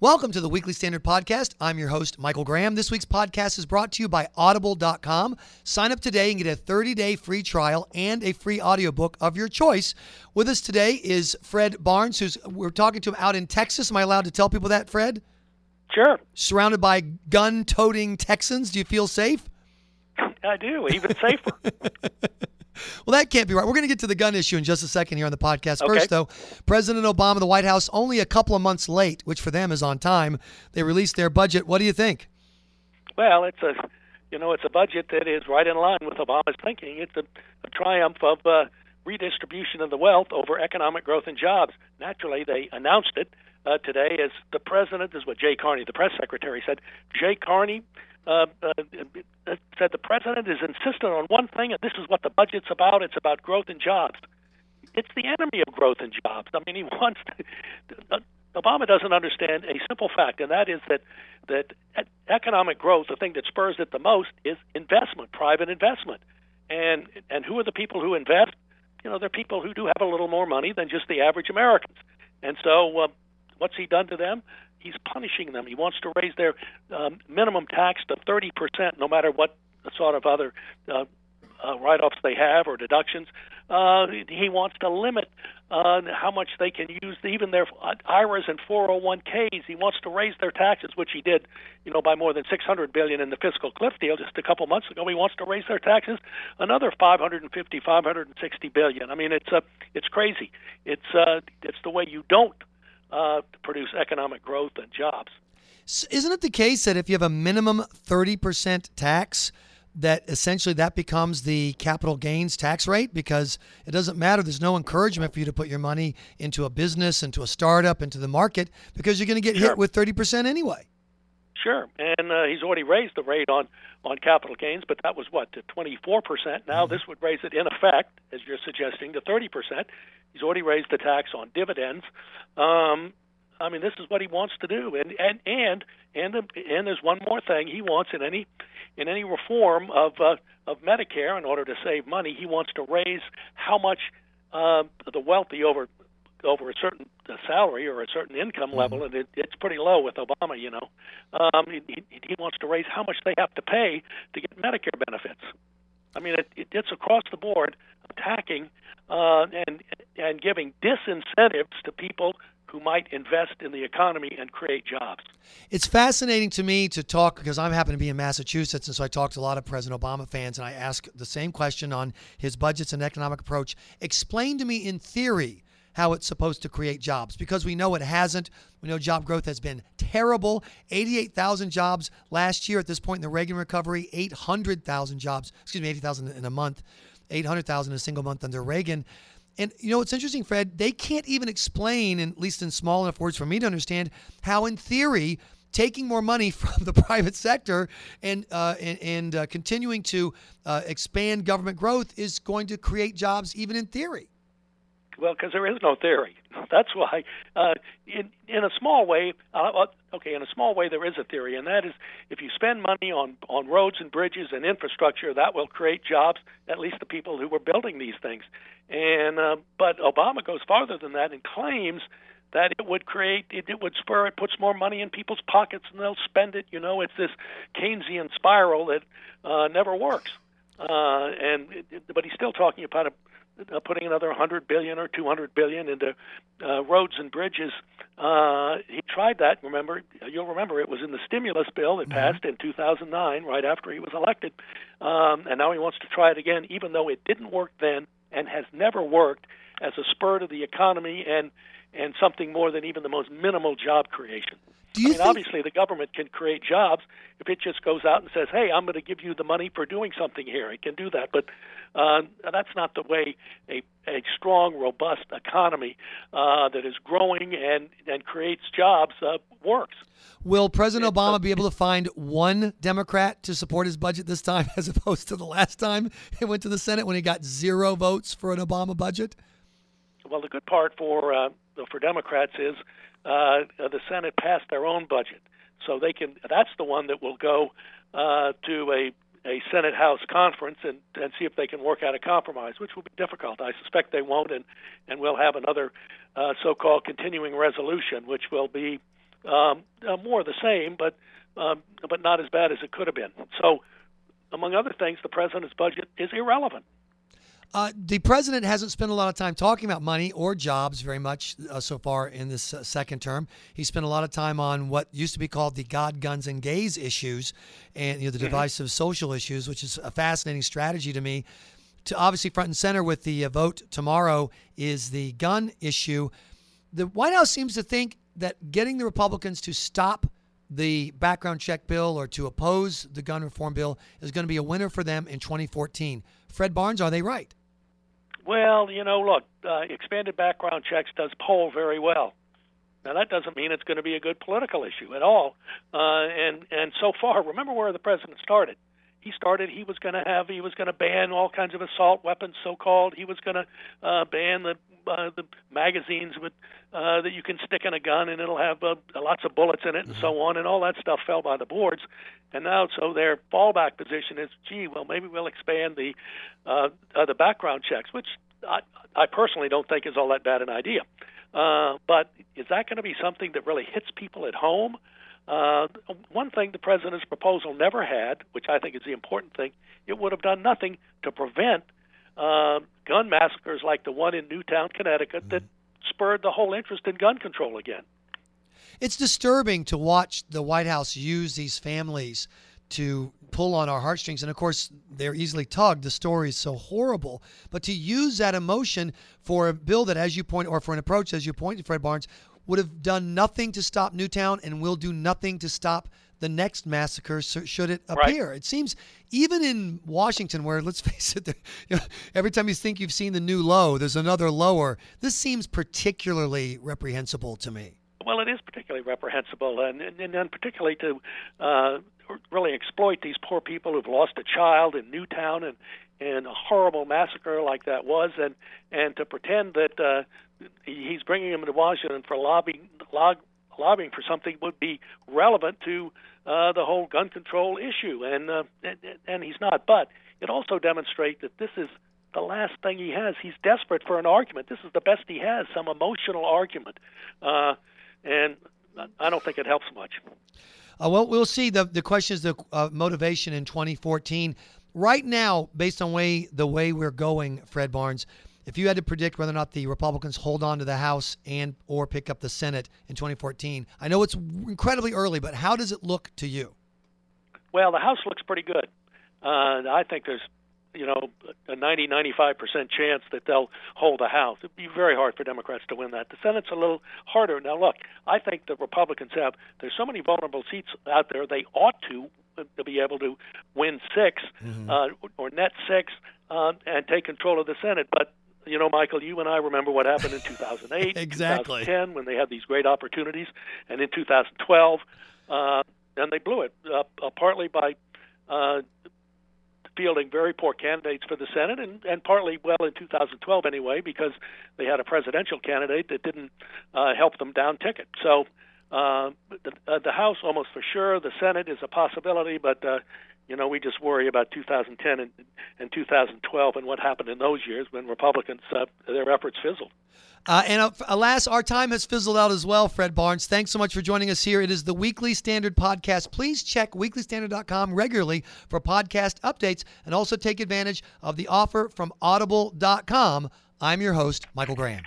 Welcome to the Weekly Standard Podcast. I'm your host, Michael Graham. This week's podcast is brought to you by Audible.com. Sign up today and get a 30 day free trial and a free audiobook of your choice. With us today is Fred Barnes, who's we're talking to him out in Texas. Am I allowed to tell people that, Fred? Sure. Surrounded by gun toting Texans. Do you feel safe? I do, even safer. Well, that can't be right. We're going to get to the gun issue in just a second here on the podcast. Okay. First, though, President Obama, the White House, only a couple of months late, which for them is on time. They released their budget. What do you think? well, it's a, you know, it's a budget that is right in line with Obama's thinking. It's a, a triumph of uh, redistribution of the wealth over economic growth and jobs. Naturally, they announced it uh, today as the president. This is what Jay Carney, the press secretary, said. Jay Carney. Uh, uh, said the president is insistent on one thing, and this is what the budget's about. It's about growth and jobs. It's the enemy of growth and jobs. I mean, he wants. To, Obama doesn't understand a simple fact, and that is that that economic growth, the thing that spurs it the most, is investment, private investment, and and who are the people who invest? You know, they're people who do have a little more money than just the average Americans, and so uh, what's he done to them? He's punishing them. He wants to raise their um, minimum tax to 30 percent, no matter what sort of other uh, uh, write-offs they have or deductions. Uh, he wants to limit uh, how much they can use, even their IRAs and 401ks. He wants to raise their taxes, which he did, you know, by more than 600 billion in the fiscal cliff deal just a couple months ago. He wants to raise their taxes another 550, 560 billion. I mean, it's uh, it's crazy. It's uh, it's the way you don't uh, produce economic growth and jobs. Isn't it the case that if you have a minimum 30% tax, that essentially that becomes the capital gains tax rate because it doesn't matter. There's no encouragement for you to put your money into a business, into a startup, into the market because you're going to get Sure. hit with 30% anyway. Sure, and uh, he's already raised the rate on on capital gains, but that was what to 24 percent. Now this would raise it in effect, as you're suggesting, to 30 percent. He's already raised the tax on dividends. Um, I mean, this is what he wants to do, and and and and and there's one more thing he wants in any in any reform of uh, of Medicare in order to save money. He wants to raise how much uh, the wealthy over over a certain uh, salary or a certain income level, and it, it's pretty low with Obama. You know, um, he, he he wants to raise how much they have to pay to get Medicare benefits. I mean, it, it, it's across the board attacking uh, and and giving disincentives to people who might invest in the economy and create jobs. It's fascinating to me to talk because I happen to be in Massachusetts, and so I talk to a lot of President Obama fans, and I ask the same question on his budgets and economic approach. Explain to me in theory how it's supposed to create jobs because we know it hasn't. We know job growth has been terrible. 88,000 jobs last year at this point in the Reagan recovery, 800,000 jobs, excuse me, 80,000 in a month, 800,000 in a single month under Reagan. And you know, it's interesting, Fred, they can't even explain, at least in small enough words for me to understand, how in theory taking more money from the private sector and uh, and, and uh, continuing to uh, expand government growth is going to create jobs, even in theory. Well, because there is no theory. That's why. Uh, in in a small way, uh, uh, okay, in a small way, there is a theory, and that is if you spend money on on roads and bridges and infrastructure, that will create jobs. At least the people who were building these things. And uh, but Obama goes farther than that and claims that it would create, it, it would spur, it puts more money in people's pockets and they'll spend it. You know, it's this Keynesian spiral that uh, never works. Uh, and but he's still talking about a uh, putting another 100 billion or 200 billion into uh, roads and bridges. Uh, he tried that. Remember, you'll remember it was in the stimulus bill that passed in 2009, right after he was elected, um, and now he wants to try it again, even though it didn't work then and has never worked as a spur to the economy and and something more than even the most minimal job creation. Do you I mean, think- obviously, the government can create jobs if it just goes out and says, "Hey, I'm going to give you the money for doing something here." It can do that, but uh, that's not the way a, a strong, robust economy uh, that is growing and and creates jobs uh, works. Will President Obama be able to find one Democrat to support his budget this time as opposed to the last time he went to the Senate when he got zero votes for an Obama budget? Well, the good part for uh, for Democrats is uh, the Senate passed their own budget, so they can. That's the one that will go uh, to a a Senate House conference and and see if they can work out a compromise, which will be difficult. I suspect they won't, and and we'll have another uh, so-called continuing resolution, which will be um, uh, more the same, but um, but not as bad as it could have been. So, among other things, the president's budget is irrelevant. Uh, the president hasn't spent a lot of time talking about money or jobs very much uh, so far in this uh, second term. He spent a lot of time on what used to be called the God, guns, and gays issues, and you know the mm-hmm. divisive social issues, which is a fascinating strategy to me. To obviously front and center with the uh, vote tomorrow is the gun issue. The White House seems to think that getting the Republicans to stop the background check bill or to oppose the gun reform bill is going to be a winner for them in 2014. Fred Barnes, are they right? Well, you know, look, uh, expanded background checks does poll very well. Now that doesn't mean it's going to be a good political issue at all. Uh, and and so far, remember where the president started. He started. He was going to have. He was going to ban all kinds of assault weapons, so-called. He was going to uh, ban the uh, the magazines with uh, that you can stick in a gun and it'll have uh, lots of bullets in it and mm-hmm. so on, and all that stuff fell by the boards. And now, so their fallback position is, gee, well, maybe we'll expand the uh, uh, the background checks, which I, I personally don't think is all that bad an idea. Uh, but is that going to be something that really hits people at home? Uh, one thing the president's proposal never had, which I think is the important thing, it would have done nothing to prevent uh, gun massacres like the one in Newtown, Connecticut, mm-hmm. that spurred the whole interest in gun control again. It's disturbing to watch the White House use these families to pull on our heartstrings. And of course, they're easily tugged. The story is so horrible. But to use that emotion for a bill that, as you point, or for an approach, as you pointed, Fred Barnes, would have done nothing to stop Newtown and will do nothing to stop the next massacre should it appear. Right. It seems even in Washington, where let's face it, you know, every time you think you've seen the new low, there's another lower. This seems particularly reprehensible to me. Well, it is particularly reprehensible, and and, and particularly to uh, really exploit these poor people who've lost a child in Newtown and and a horrible massacre like that was, and and to pretend that uh, he's bringing him to Washington for lobbying log, lobbying for something would be relevant to uh, the whole gun control issue, and, uh, and and he's not. But it also demonstrates that this is the last thing he has. He's desperate for an argument. This is the best he has, some emotional argument, uh, and I don't think it helps much. Uh, well, we'll see. The the question is the uh, motivation in 2014. Right now, based on way the way we're going, Fred Barnes, if you had to predict whether or not the Republicans hold on to the House and or pick up the Senate in 2014, I know it's incredibly early, but how does it look to you? Well, the House looks pretty good. Uh, I think there's you know a 90 95 percent chance that they'll hold the House. It'd be very hard for Democrats to win that. The Senate's a little harder. Now, look, I think the Republicans have. There's so many vulnerable seats out there. They ought to to be able to win 6 mm-hmm. uh, or net six uh, and take control of the Senate. But you know, Michael, you and I remember what happened in 2008, exactly. 2010, when they had these great opportunities, and in 2012, uh, and they blew it, uh, uh, partly by uh, fielding very poor candidates for the Senate, and, and partly, well, in 2012 anyway, because they had a presidential candidate that didn't uh, help them down ticket. So uh, the, uh, the House almost for sure, the Senate is a possibility, but uh, you know, we just worry about 2010 and, and 2012 and what happened in those years when Republicans, uh, their efforts fizzled. Uh, and uh, alas, our time has fizzled out as well, Fred Barnes. Thanks so much for joining us here. It is the Weekly Standard Podcast. Please check weeklystandard.com regularly for podcast updates and also take advantage of the offer from audible.com. I'm your host, Michael Graham.